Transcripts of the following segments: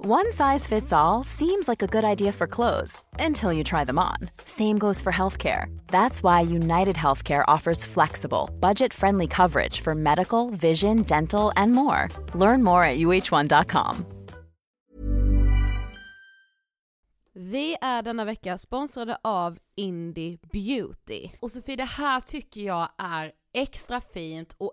One size fits all seems like a good idea for clothes until you try them on. Same goes for healthcare. That's why United Healthcare offers flexible, budget friendly coverage for medical, vision, dental, and more. Learn more at uh1.com. Vi är denna vecka sponsrade av Indie Beauty. Och Sofie, det här tycker jag är extra fint och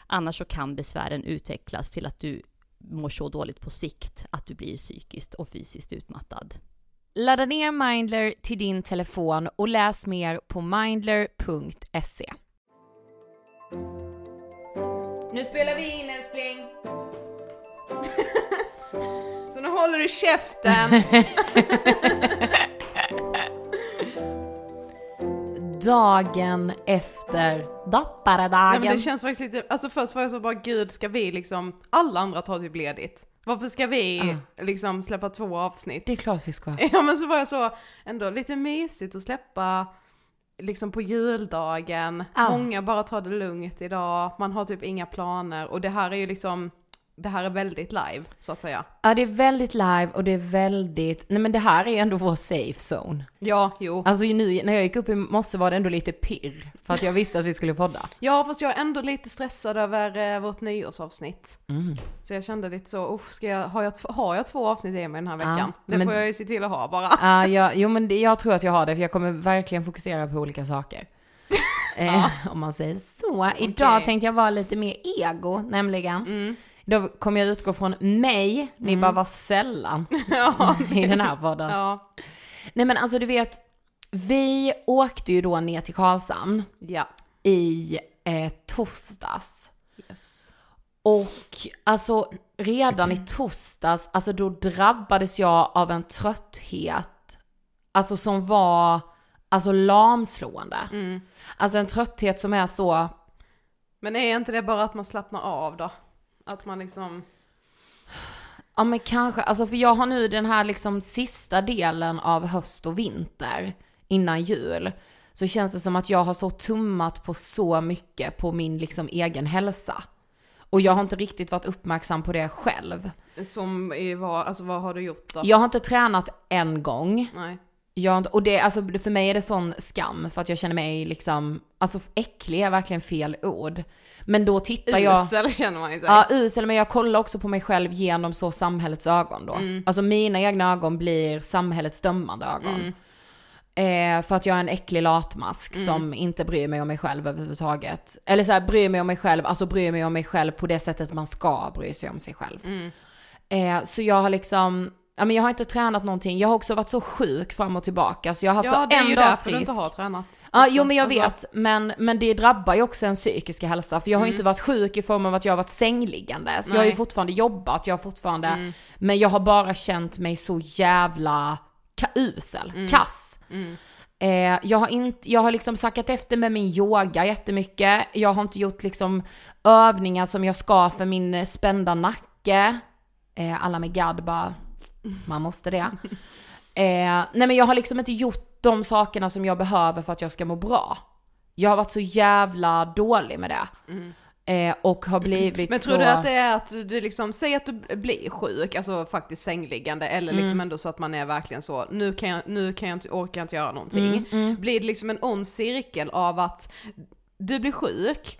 Annars så kan besvären utvecklas till att du mår så dåligt på sikt att du blir psykiskt och fysiskt utmattad. Ladda ner Mindler till din telefon och läs mer på mindler.se. Nu spelar vi in älskling. Så nu håller du käften. Dagen efter Nej, dopparedagen. men det känns faktiskt lite, alltså först var jag så bara gud ska vi liksom, alla andra tar typ ledigt. Varför ska vi liksom släppa två avsnitt? Det är klart vi ska. Ja men så var jag så, ändå lite mysigt att släppa liksom på juldagen. Ja. Många bara tar det lugnt idag, man har typ inga planer och det här är ju liksom, det här är väldigt live så att säga. Ja, det är väldigt live och det är väldigt, nej men det här är ändå vår safe zone. Ja, jo. Alltså nu när jag gick upp i morse var det ändå lite pirr för att jag visste att vi skulle podda. Ja fast jag är ändå lite stressad över eh, vårt nyårsavsnitt. Mm. Så jag kände lite så, usch, ska jag, har, jag, har jag två avsnitt i mig den här Ja, veckan? det men- får jag ju se till att ha bara. Ja, ja, jo men det, jag tror att jag har det för jag kommer verkligen fokusera på olika saker. eh, om man säger så. Idag tänkte jag vara lite mer ego nämligen. Mm. Då kommer jag utgå från mig, ni bara var sällan Ja. i den här podden. ja. Nej men alltså du vet, vi åkte ju då ner till Karlshamn Ja. i eh, torsdags. Yes. Och alltså redan i torsdags, alltså då drabbades jag av en trötthet, alltså som var, alltså lamslående. Mm. Alltså en trötthet som är så, Men är inte det bara att man slappnar av då? Att man liksom, ja men kanske, alltså för jag har nu den här liksom sista delen av höst och vinter innan jul. Så känns det som att jag har så tummat på så mycket på min liksom egen hälsa. Och jag har inte riktigt varit uppmärksam på det själv. som i vad, alltså vad har du gjort då? Jag har inte tränat en gång. Nej. Inte- och det, alltså för mig är det sån skam för att jag känner mig liksom, alltså äcklig är verkligen fel ord. Men då tittar jag... Usel känner man ju sig. Ja, usel, men jag kollar också på mig själv genom så samhällets ögon då. Mm. Alltså mina egna ögon blir samhällets dömande ögon. Mm. Eh, för att jag är en äcklig latmask Mm. som inte bryr mig om mig själv överhuvudtaget. Eller så här, bryr mig om mig själv, alltså bryr mig om mig själv på det sättet man ska bry sig om sig själv. Mm. Eh, så jag har liksom, ja men jag har inte tränat någonting. Jag har också varit så sjuk fram och tillbaka så jag har haft Ja, så det är en ju dag därför du frisk. inte har tränat. Ja, jo men jag Alltså, vet, men, men det drabbar ju också en psykiska hälsa. För jag har Mm. inte varit sjuk i form av att jag har varit sängliggande. Så jag har ju Nej. fortfarande jobbat, jag har fortfarande, Mm. men jag har bara känt mig så jävla usel, Mm. kass. Eh, jag har inte, jag har liksom sackat efter med min yoga jättemycket. Jag har inte gjort liksom övningar som jag ska för min spända nacke. Eh, alla med gadd bara, man måste det. Eh, nej men jag har liksom inte gjort de sakerna som jag behöver för att jag ska må bra. Jag har varit så jävla dålig med det. Eh, och har blivit Mm. Men så... tror du att det är att du liksom, säg att du blir sjuk, alltså faktiskt sängliggande, eller liksom Mm. ändå så att man är verkligen så, nu kan jag, nu kan jag inte, orkar jag inte göra någonting. Mm, mm. Blir det liksom en ond cirkel av att du blir sjuk,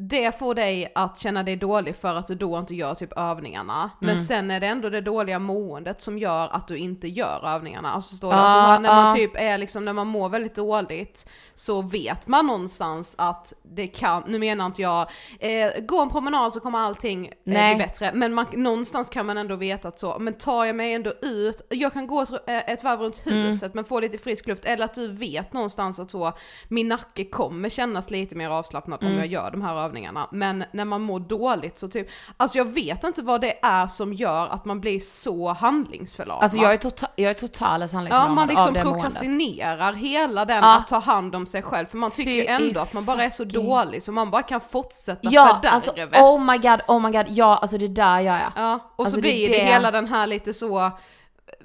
det får dig att känna dig dålig för att du då inte gör typ övningarna. Men Mm. sen är det ändå det dåliga måendet som gör att du inte gör övningarna. Alltså förstår du? Ja, Alltså man, när man ja. typ är liksom, när man mår väldigt dåligt så vet man någonstans att det kan, nu menar inte jag, eh, gå en promenad så kommer allting eh, bli bättre. Men man, någonstans kan man ändå veta att så, men tar jag mig ändå ut, jag kan gå ett, eh, varv runt Mm. huset men få lite frisk luft, eller att du vet någonstans att så, min nacke kommer kännas lite mer avslappnad om Mm. jag gör de här övningarna. Men när man mår dåligt så typ, alltså jag vet inte vad det är som gör att man blir så handlingsförlamad. Alltså jag är, tota- jag är totalt Ja, handlingsförlamad man liksom prokrastinerar hela den Ja. att ta hand om sig själv, för man tycker Fy ändå att man bara är så dålig så man bara kan fortsätta Ja, fördärvet. alltså oh my god, oh my god, ja alltså det är där jag är. Ja, och Alltså, så blir det, det- hela den här lite så, eh,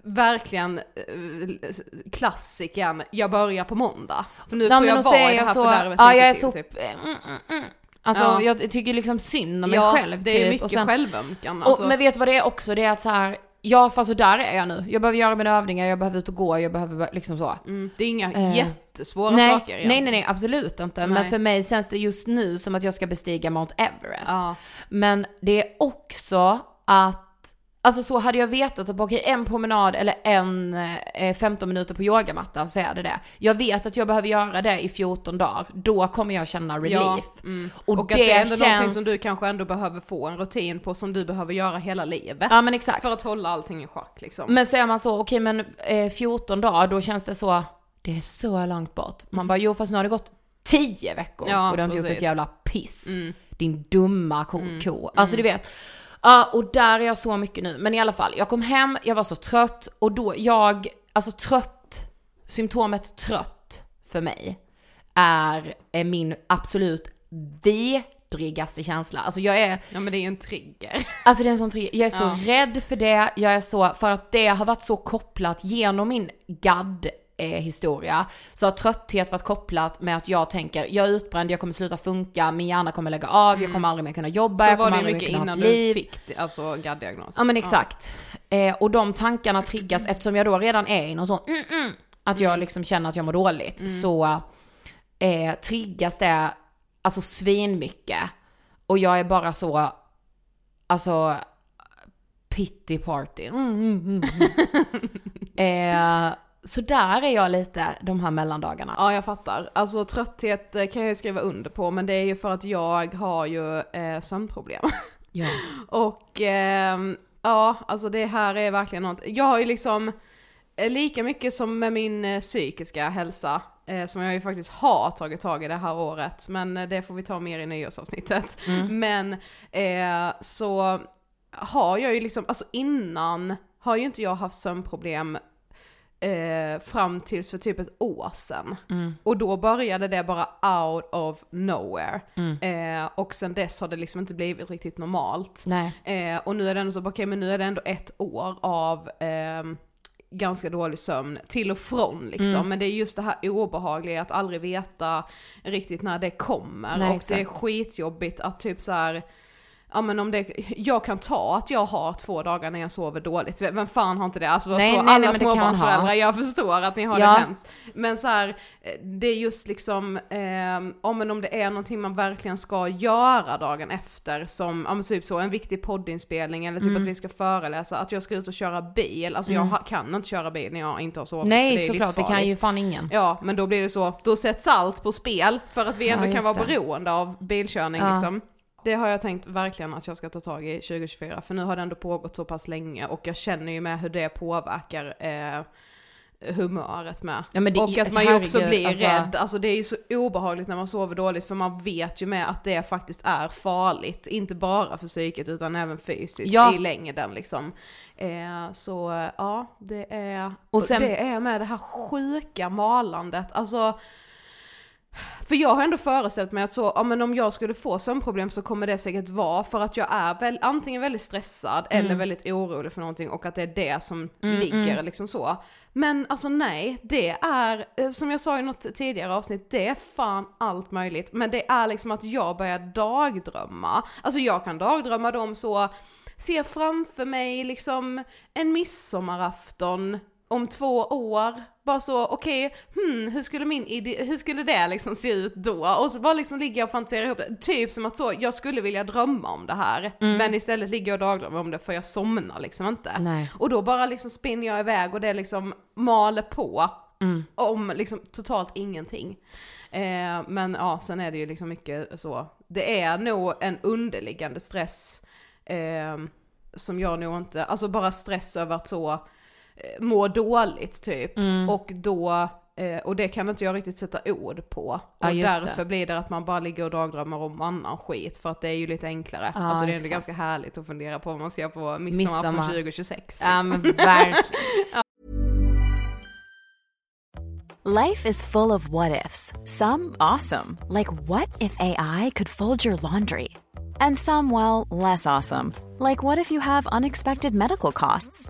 verkligen eh, klassikern, jag börjar på måndag. För nu Ja, får jag vara i det jag här så, fördärvet ja jag är så, typ. mm, mm, mm. Alltså Ja. jag tycker liksom synd om mig Ja, själv det är typ. mycket och sen, självömkan. Alltså. och, men vet du vad det är också? Det är att så här, ja fast så där är jag nu. Jag behöver göra mina övningar, jag behöver ut och gå, jag behöver liksom så. mm, det är inga Eh, jättesvåra nej, saker igen. nej, nej, nej, absolut inte. Men Nej. för mig känns det just nu som att jag ska bestiga Mount Everest. Ja. Men det är också att, Alltså så hade jag vetat att okej en promenad eller en eh, 15 minuter på yogamattan så är det det. Jag vet att jag behöver göra det i 14 dagar, då kommer jag känna relief. Ja, mm. Och, och att det är ändå känns... någonting som du kanske ändå behöver få en rutin på som du behöver göra hela livet. Ja men exakt. För att hålla allting i schack liksom. Men säger man så, okej men eh, 14 dagar, då känns det så, det är så långt bort. Man bara, jo fast nu har det gått 10 veckor ja, och du har inte gjort ett jävla piss. Mm. Din dumma ko. Mm. ko. Alltså du vet. Ja, och där är jag så mycket nu. Men i alla fall, jag kom hem, jag var så trött och då, jag, alltså trött, symptomet trött för mig är, är min absolut vidrigaste känsla. Alltså jag är, Ja men det är ju en trigger. Alltså det är en sån trigger. Jag är så Ja. rädd för det, jag är så, för att det har varit så kopplat genom min gadd eh, historia, så har trötthet varit kopplat med att jag tänker, jag är utbränd, jag kommer sluta funka, min hjärna kommer lägga av, jag kommer aldrig mer kunna jobba, Mm. Så jag var kommer aldrig mer mycket kunna ha innan ett liv. du fick det, alltså GAD-diagnosen. Ja men exakt. Eh, och de tankarna triggas eftersom jag då redan är i någon sån mm, mm, att jag liksom känner att jag mår dåligt. Mm. Så eh, triggas det alltså svinmycket. Och jag är bara så, alltså pity party. Mm, mm, mm, mm. eh, så där är jag lite de här mellandagarna. Ja, jag fattar. Alltså trötthet eh, kan jag ju skriva under på, men det är ju för att jag har ju eh, sömnproblem. Ja. Och ehm, ja, alltså det här är verkligen något. Jag har ju liksom eh, lika mycket som med min eh, psykiska hälsa, eh, som jag ju faktiskt har tagit tag i det här året, men eh, det får vi ta mer i nyårsavsnittet. Men eh, så har jag ju liksom, alltså innan har ju inte jag haft sömnproblem eh, fram tills för typ ett år sedan. Och då började det bara out of nowhere. Eh, och sen dess har det liksom inte blivit riktigt normalt. Eh, och nu är det ändå så, okej men nu är det ändå ett år av ehm, ganska dålig sömn till och från liksom. Mm. Men det är just det här obehagliga att aldrig veta riktigt när det kommer. Nej, och det är exakt. skitjobbigt att typ så här. Ja men om det, jag kan ta att jag har två dagar när jag sover dåligt, vem fan har inte det? Alltså Nej, så nej, alla kan småbarnsföräldrar, jag förstår att ni har Ja. det hemskt. Men så här, det är just liksom, eh, ja men om det är någonting man verkligen ska göra dagen efter, som, ja men typ så, en viktig poddinspelning eller typ Mm. att vi ska föreläsa, att jag ska ut och köra bil, alltså jag ha, kan inte köra bil när jag inte har sovit. Nej det såklart, det kan ju fan ingen. Ja, men då blir det så, då sätts allt på spel för att vi Ja, ändå kan just vara det. beroende av bilkörning Ja. liksom. Det har jag tänkt verkligen att jag ska ta tag i 2024, för nu har det ändå pågått så pass länge och jag känner ju med hur det påverkar eh, humöret med. Ja, det- och att man ju också blir alltså- rädd, alltså det är ju så obehagligt när man sover dåligt för man vet ju med att det faktiskt är farligt, inte bara för psyket utan även fysiskt Ja. i längden liksom. Eh, så ja, det är, och sen- det är med det här sjuka malandet, alltså för jag har ändå föreställt mig att så, ja men om jag skulle få sömnproblem så kommer det säkert vara för att jag är väl, antingen väldigt stressad Mm. eller väldigt orolig för någonting och att det är det som ligger liksom så. Men alltså nej, det är, eh, som jag sa i något tidigare avsnitt, det är fan allt möjligt. Men det är liksom att jag börjar dagdrömma. Alltså jag kan dagdrömma dem så, ser framför mig liksom en midsommarafton om två år, bara så okej, hmm, hur skulle min ide- hur skulle det liksom se ut då? Och så bara liksom ligger jag och fantiserar ihop det, typ som att så, jag skulle vilja drömma om det här, men istället ligger jag och dagdrömmer om det för jag somnar liksom inte. Nej. Och då bara liksom spinner jag iväg och det liksom maler på om liksom totalt ingenting. Eh, men ja, sen är det ju liksom mycket så, det är nog en underliggande stress eh, som jag nog inte, alltså bara stress över att så eh, må dåligt typ. Mm. Och då, eh, och det kan inte jag riktigt sätta ord på. Och Ja, just det. därför blir det att man bara ligger och dagdrömmer om annan skit för att det är ju lite enklare. Ja, alltså det är ändå exakt. ganska härligt att fundera på vad man ska på midsommarafton Midsommar. 2026. Ja liksom. men verkligen. Life is full of what ifs. Some awesome, like what if AI could fold your laundry? And some, well, less awesome, like what if you have unexpected medical costs?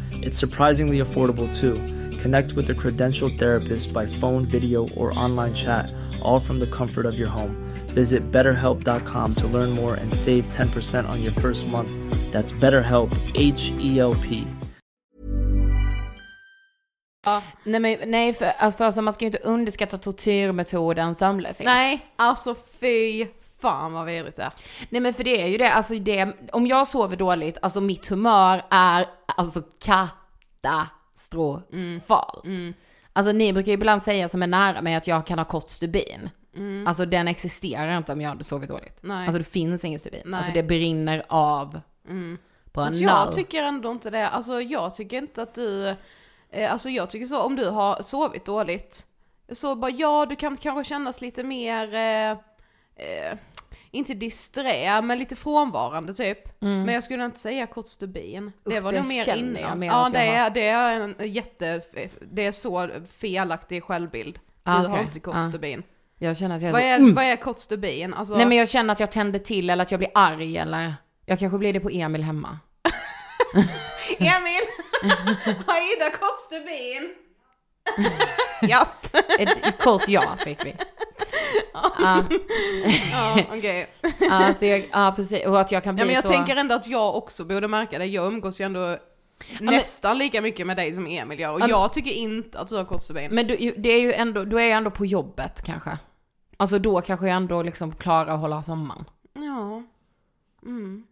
It's surprisingly affordable too. Connect with a credentialed therapist by phone, video, or online chat, all from the comfort of your home. Visit betterhelp.com to learn more and save 10% on your first month. That's BetterHelp, H E L P. Nej men nej för, alltså, för alltså, man ska ju inte underskatta tortyrmetoden sömnlöshet. Nej, alltså fy fan vad vidrigt det är. Nej men för det är ju det, alltså det, om jag sover dåligt, alltså mitt humör är alltså katastrofalt. Mm. Alltså ni brukar ju ibland säga som är nära mig att jag kan ha kort stubin. Mm. Alltså den existerar inte om jag hade sovit dåligt. Nej. Alltså det finns ingen stubin. Nej. Alltså det brinner av på en Alltså jag tycker ändå inte det, alltså jag tycker inte att du, eh, alltså jag tycker så om du har sovit dåligt, så bara ja du kan kanske kännas lite mer, eh, eh, inte disträ, men lite frånvarande typ. Men jag skulle inte säga kort stubin. Det Mm. Usch, var det nog mer innan. mer Ja det är, det är en jätte, det är så felaktig självbild. Du Ah, har okej. inte kort Ah. stubin. Jag känner att jag är Vad så, är, mm. vad är kort stubin? Alltså, Nej men jag känner att jag tänder till eller att jag blir arg eller jag kanske blir det på Emil hemma. Emil! Har Ida kort stubin? Japp. Ett, kort ja fick vi. Ja, okej. ja, så jag, ja precis. Och att jag kan bli Ja men jag så... tänker ändå att jag också borde märka det, jag umgås ju ändå nästan lika mycket med dig som Emil gör och jag tycker inte att du har kort stubin. Men du, det är ju ändå, då är jag ändå på jobbet kanske. Alltså då kanske jag ändå liksom klarar att hålla samman. Ja. Mm.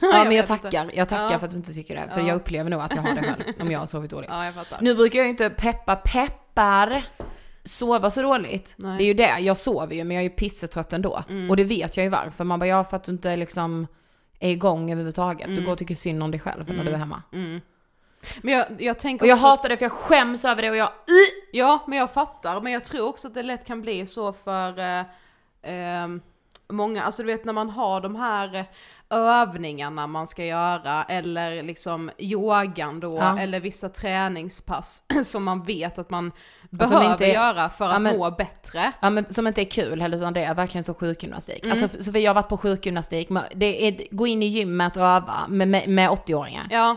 Ja men jag tackar, jag tackar Ja. för att du inte tycker det. För Ja. jag upplever nog att jag har det själv om jag har sovit dåligt. Ja jag fattar. Nu brukar jag ju inte peppa peppar sova så dåligt. Nej. Det är ju det, jag sover ju men jag är ju pissetrött ändå. Mm. Och det vet jag ju varför. Man bara, ja för att du inte liksom är igång överhuvudtaget. Du Mm. går och tycker synd om dig själv när du är hemma. Men jag, jag tänker Och jag också att- hatar det för jag skäms över det och jag... Ja, men jag fattar. Men jag tror också att det lätt kan bli så för eh, ehm, många, alltså du vet när man har de här eh, övningarna man ska göra, eller liksom yogan då, Ja. eller vissa träningspass som man vet att man som behöver inte göra för Ja, att men- må bättre. Ja men som inte är kul heller utan det är verkligen så sjukgymnastik. Mm. Alltså Sofie jag har varit på sjukgymnastik, det är gå in i gymmet och öva med, med, med 80-åringar. Ja.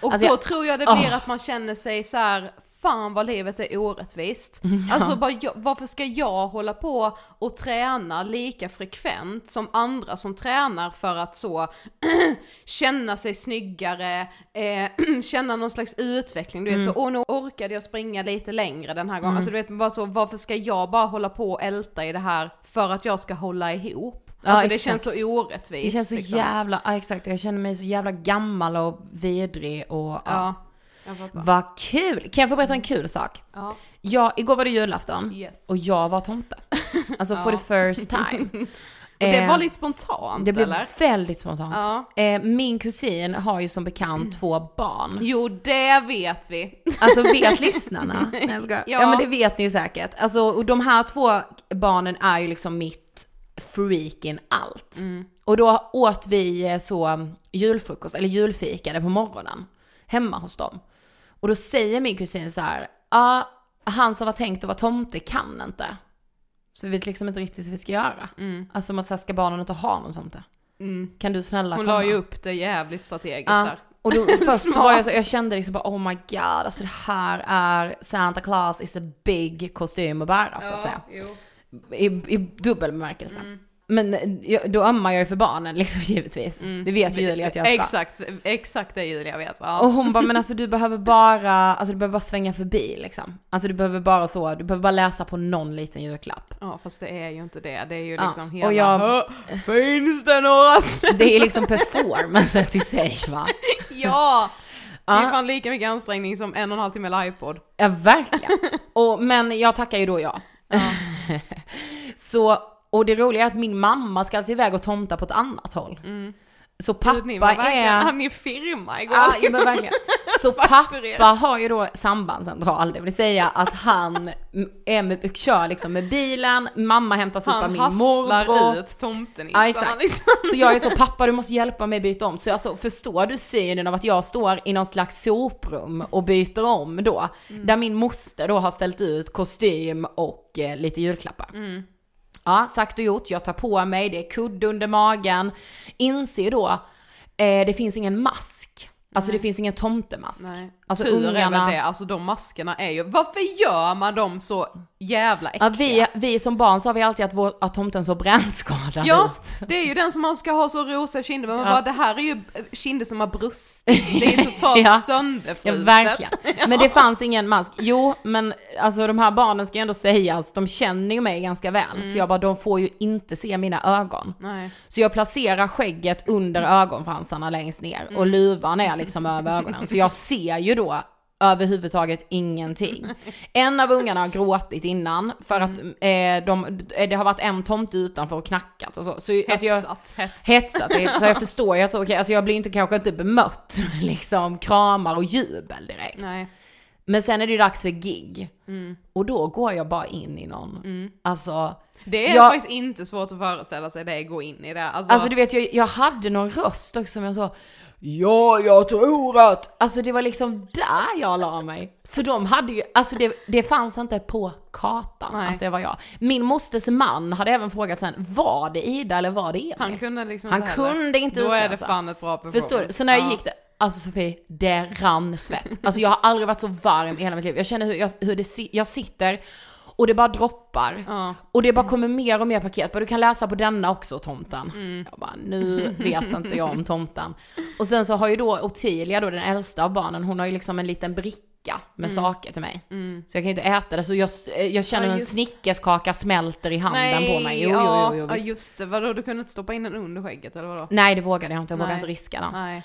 Och Alltså då jag- tror jag det blir att man känner sig så här. Fan vad livet är orättvist. Mm, Alltså bara, varför ska jag hålla på och träna lika frekvent som andra som tränar för att så känna sig snyggare, eh, känna någon slags utveckling, du vet Mm. så, åh nu orkade jag springa lite längre den här gången. Alltså du vet bara så, varför ska jag bara hålla på och älta i det här för att jag ska hålla ihop? Ja, Alltså det exakt. känns så orättvist. Det känns så liksom. jävla, ja exakt, jag känner mig så jävla gammal och vidrig och ja. Ja, jag. Vad kul! Kan jag få berätta en kul sak? Ja. Ja, igår var det julafton Yes. och jag var tomte. Alltså for the first time. Och det Eh, var lite spontant Det blev eller? väldigt spontant. Ja. Eh, min kusin har ju som bekant två barn. Jo, det vet vi. Alltså vet lyssnarna? Nej, jag. Ja. ja. men det vet ni ju säkert. Alltså och de här två barnen är ju liksom mitt freaking allt. Och då åt vi eh, så julfrukost, eller julfikade på morgonen. Hemma hos dem. Och då säger min kusin så här, ja, han som var tänkt att vara tomte kan inte. Så vi vet liksom inte riktigt hur vi ska göra. Alltså om att så här, ska barnen inte ha någon tomte? Kan du snälla Hon komma? la ju upp det jävligt strategiskt Ja, där. och då först var jag så, jag kände liksom bara oh my god, alltså det här är Santa Claus is a big kostym att bära så att säga. I, i dubbel bemärkelse. Mm. Men eh, jag, då ömmar jag ju för barnen liksom givetvis. Det vet ju Julia att jag ska. Mm. Exakt, exakt det Julia vet. Ja. Och hon bara, men alltså du behöver bara, alltså du behöver bara svänga förbi liksom. Alltså du behöver bara så, du behöver bara läsa på någon liten julklapp. ja, fast det är ju inte det. Det är ju Ja, liksom och hela... jag- "Hå, Finns det några? Det är liksom performance i sig va? ja! Det är Ja. fan lika mycket ansträngning som en och en halv timme livepod. Ja, verkligen. Och, men jag tackar ju då ja. så, och det roliga är att min mamma ska alltså iväg och tomta på ett annat håll. Så Gud, ni var pappa verkligen- är... Han är firma igår. Ja, men verkligen. Så pappa har ju då sambandscentral, det vill säga att han är med, kör liksom med bilen, mamma hämtas upp av Han min hasslar morbror. ut tomtenissarna Ja exakt. liksom. Så jag är så, pappa du måste hjälpa mig byta om. Så alltså, förstår du synen av att jag står i något slags soprum och byter om då? Mm. Där min moster då har ställt ut kostym och eh, lite julklappar. Mm. Ja, sagt och gjort, jag tar på mig, det är kudde under magen. Inser då, eh, det finns ingen mask. Alltså det finns ingen tomtemask. Nej. Alltså Tur är ungarna... väl det, alltså de maskerna är ju, varför gör man dem så jävla äckliga? Ja, vi, vi som barn sa vi alltid att, vår, att tomten såg brännskadad Ja, ut. det är ju den som man ska ha så rosiga kinder, men man Ja. bara, det här är ju kinder som har brustit. Det är totalt Ja. Ja sönderfruset. verkligen. Men det fanns ingen mask. Jo, men alltså de här barnen ska ju ändå sägas, de känner ju mig ganska väl. Mm. Så jag bara, de får ju inte se mina ögon. Nej. Så jag placerar skägget under ögonfransarna längst ner Mm. och luvan är liksom över ögonen. Så jag ser ju då överhuvudtaget ingenting. En av ungarna har gråtit innan för att Mm. eh, de, eh, det har varit en tomte utanför och knackat och så. så alltså jag, Hetsat, hetsat. hetsat, det- så jag förstår ju att så, okej, alltså jag blir inte, kanske inte bemött liksom kramar och jubel direkt. Nej. Men sen är det ju dags för gig. Mm. Och då går jag bara in i någon, alltså Det är Jag- faktiskt inte svårt att föreställa sig det, gå in i det. Alltså, Alltså du vet, jag, jag hade någon röst också som jag sa Ja, jag tror att... Alltså det var liksom där jag la mig. Så de hade ju, alltså det, det fanns inte på kartan Nej. att det var jag. Min mosters man hade även frågat sen, var det Ida eller var det Emil? han kunde liksom Han inte heller. kunde inte Då är det fan ett bra performance. Förstår du? Så när jag Ja. gick det, alltså Sofie, det rann svett. Alltså jag har aldrig varit så varm i hela mitt liv. Jag känner hur, jag, hur det, jag sitter och det bara droppar. Ja. Och det bara kommer mer och mer paket. Bara, Du kan läsa på denna också tomten. Mm. Jag bara, nu vet inte jag om tomten. Och sen så har ju då Ottilia då den äldsta av barnen, hon har ju liksom en liten bricka med saker till mig. Så jag kan ju inte äta det, så jag, jag känner Mm. Ja, hur en just. snickerskaka smälter i handen Nej, på mig. Jo, ja, jo, jo, ja just det, vadå du kunde inte stoppa in den under skägget eller vadå? Nej det vågade jag inte, jag vågade Nej. inte riska den. Nej.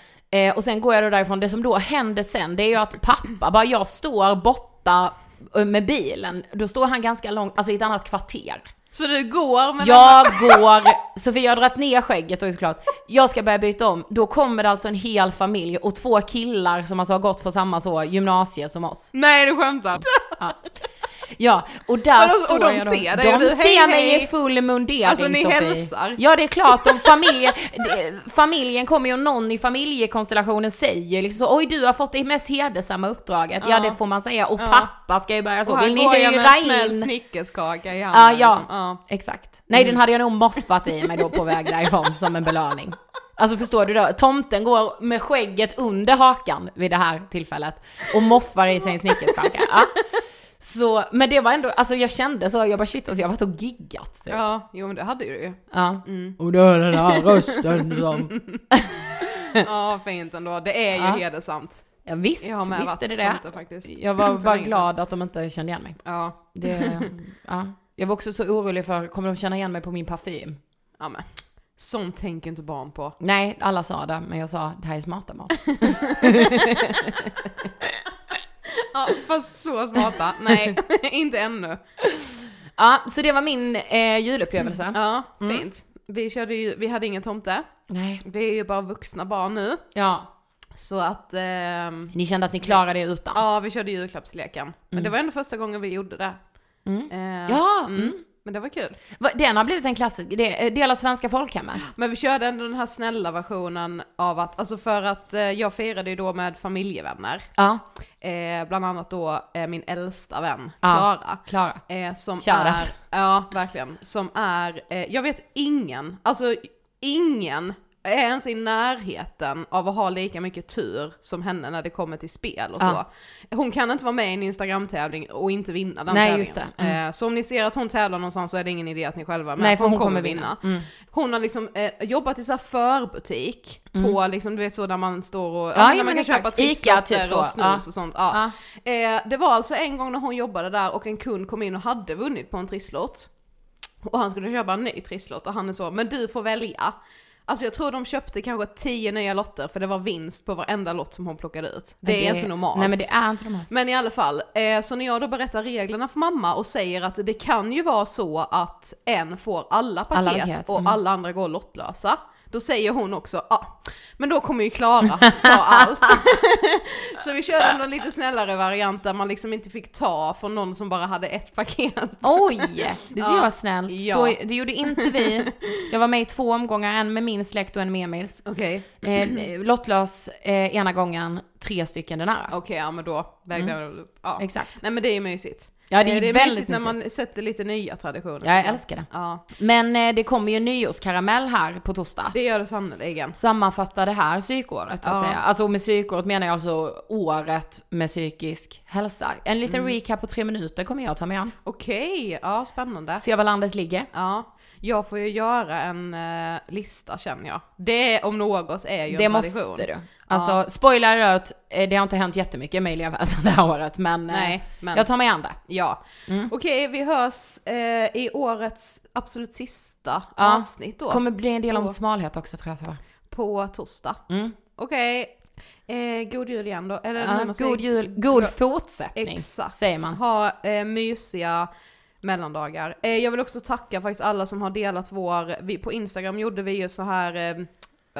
Eh, och sen går jag då därifrån, det som då händer sen det är ju att pappa, bara jag står borta eh, med bilen, då står han ganska långt, alltså i ett annat kvarter. Så du går med Jag går, Sofia har dragit ner skägget då såklart, jag ska börja byta om, då kommer det alltså en hel familj och två killar som alltså har gått på samma så gymnasie som oss. Nej du skämtar! Ja, och där Men de- står och de jag då. ser dig De och ser hej, mig hej. i full mundering Alltså, ni Sofie. hälsar. Ja det är klart, de, familjen, familjen kommer ju och någon i familjekonstellationen säger liksom så, oj du har fått det mest hedersamma uppdraget. Ja, Ja. det får man säga. Och Ja. pappa ska ju börja så, Och vill ni går jag med hyra smält in? snickerskaka i Ja, handen. ja, liksom. ja. Exakt. Nej den hade jag nog moffat i mig då på väg därifrån som en belöning. Alltså förstår du då? Tomten går med skägget under hakan vid det här tillfället och moffar i sig en snickerskaka. Ja. Så, men det var ändå, alltså jag kände så, jag bara shit alltså jag har varit och giggat. Typ. Ja, jo men det hade du ju. Ja. Mm. Och då är den här rösten som... Ja, fint ändå. Det är ju Ja. hedersamt. Ja visst, Jag har med visst är det det. tomte faktiskt. Jag var bara glad att de inte kände igen mig. Ja. Det, ja. Jag var också så orolig för, kommer de känna igen mig på min parfym? ja, men sånt tänker inte barn på. Nej, alla sa det, men jag sa det här är smarta barn. Ja, fast så smarta. Nej, inte ännu. Ja, så det var min eh, julupplevelse. Ja, Mm. fint. Vi, körde ju, vi hade ingen tomte. Nej. Vi är ju bara vuxna barn nu. Ja, Så att, ehm, ni kände att ni klarade det utan? ja vi körde julklappsleken. Men det var ändå första gången vi gjorde det. Mm. Eh, Ja, mm. mm. Men det var kul. Den har blivit en klassiker, det är del av svenska folkhemmet. Men vi körde ändå den här snälla versionen av att, alltså för att eh, jag firade ju då med familjevänner. Ja, Eh, bland annat då eh, min äldsta vän, Ja. Klara. Klara. Eh, som Shoutout. är, ja verkligen, som är, eh, jag vet ingen, alltså ingen är ens i närheten av att ha lika mycket tur som henne när det kommer till spel och så. Ja. Hon kan inte vara med i en Instagram-tävling och inte vinna den Nej, tävlingen. just det. Mm. Eh, så om ni ser att hon tävlar någonstans så är det ingen idé att ni själva är med, Nej, för hon kommer vinna. Mm. Hon har liksom eh, jobbat i så förbutik på liksom, du vet så där man står och, Mm. Ja, ja, man kan köpa trisslotter typ så. och snus Ja. och sånt. Ja. Eh, det var alltså en gång när hon jobbade där och en kund kom in och hade vunnit på en trisslott. Och han skulle köpa en ny trisslott och han är så, men du får välja. Alltså jag tror de köpte kanske tio nya lotter för det var vinst på varenda lott som hon plockade ut. Det, är inte normalt. Nej men det är inte normalt. Men i alla fall, eh, så när jag då berättar reglerna för mamma och säger att det kan ju vara så att en får alla paket, Alla paket, och mm. alla andra går lottlösa. Då säger hon också, ja, ah, men då kommer ju Klara ta allt. så vi körde en lite snällare variant där man liksom inte fick ta från någon som bara hade ett paket. Oj, det tycker jag var snällt. Ja. Så det gjorde inte vi. Jag var med i två omgångar, en med min släkt och en med Emils. Okej, Eh, lottlös eh, ena gången, tre stycken den andra. okej, ja men då vägde jag upp. Ja. Exakt. Nej men det är mysigt. Ja, det är Eh, det är väldigt mysigt när man sätter lite nya traditioner. Ja, jag älskar det. Ja, Men eh, det kommer ju nyårskaramell här på torsdag. det gör det sannerligen. Sammanfattar det här psykåret så att Ja. säga. Alltså med psykåret menar jag alltså året med psykisk hälsa. En liten Mm. recap på tre minuter kommer jag ta mig an. Okej, ja spännande. Se var landet ligger. Ja, jag får ju göra en eh, lista känner jag. Det om något är ju Det en måste tradition. du. Alltså spoiler alert, eh, det har inte hänt jättemycket med elevhälsan det här året men, eh, Nej, men jag tar mig an det. ja. Mm. Okej, vi hörs eh, i årets absolut sista Ja. avsnitt då. Kommer bli en del om smalhet också tror jag. Så. På torsdag. Mm. Okej, eh, god jul igen då. Eller Ja, god jul, god fortsättning Exakt. säger man. Ha eh, mysiga mellandagar. Eh, jag vill också tacka faktiskt alla som har delat vår, vi, på Instagram gjorde vi ju så här eh,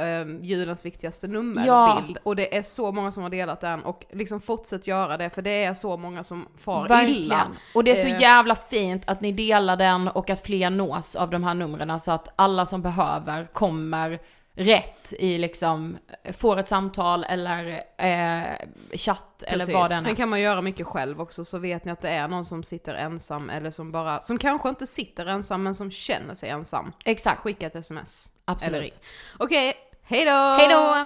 eh, julens viktigaste nummerbild. Ja. Och det är så många som har delat den och liksom fortsätt göra det för det är så många som far illa. Verkligen. Och det är så Eh. jävla fint att ni delar den och att fler nås av de här numren så att alla som behöver kommer rätt i liksom, får ett samtal eller eh, chatt eller Precis. vad den Sen är. kan man göra mycket själv också så vet ni att det är någon som sitter ensam eller som bara, som kanske inte sitter ensam men som känner sig ensam. Exakt. Skicka ett sms. Absolut. Eller. Okej, hejdå! Hejdå!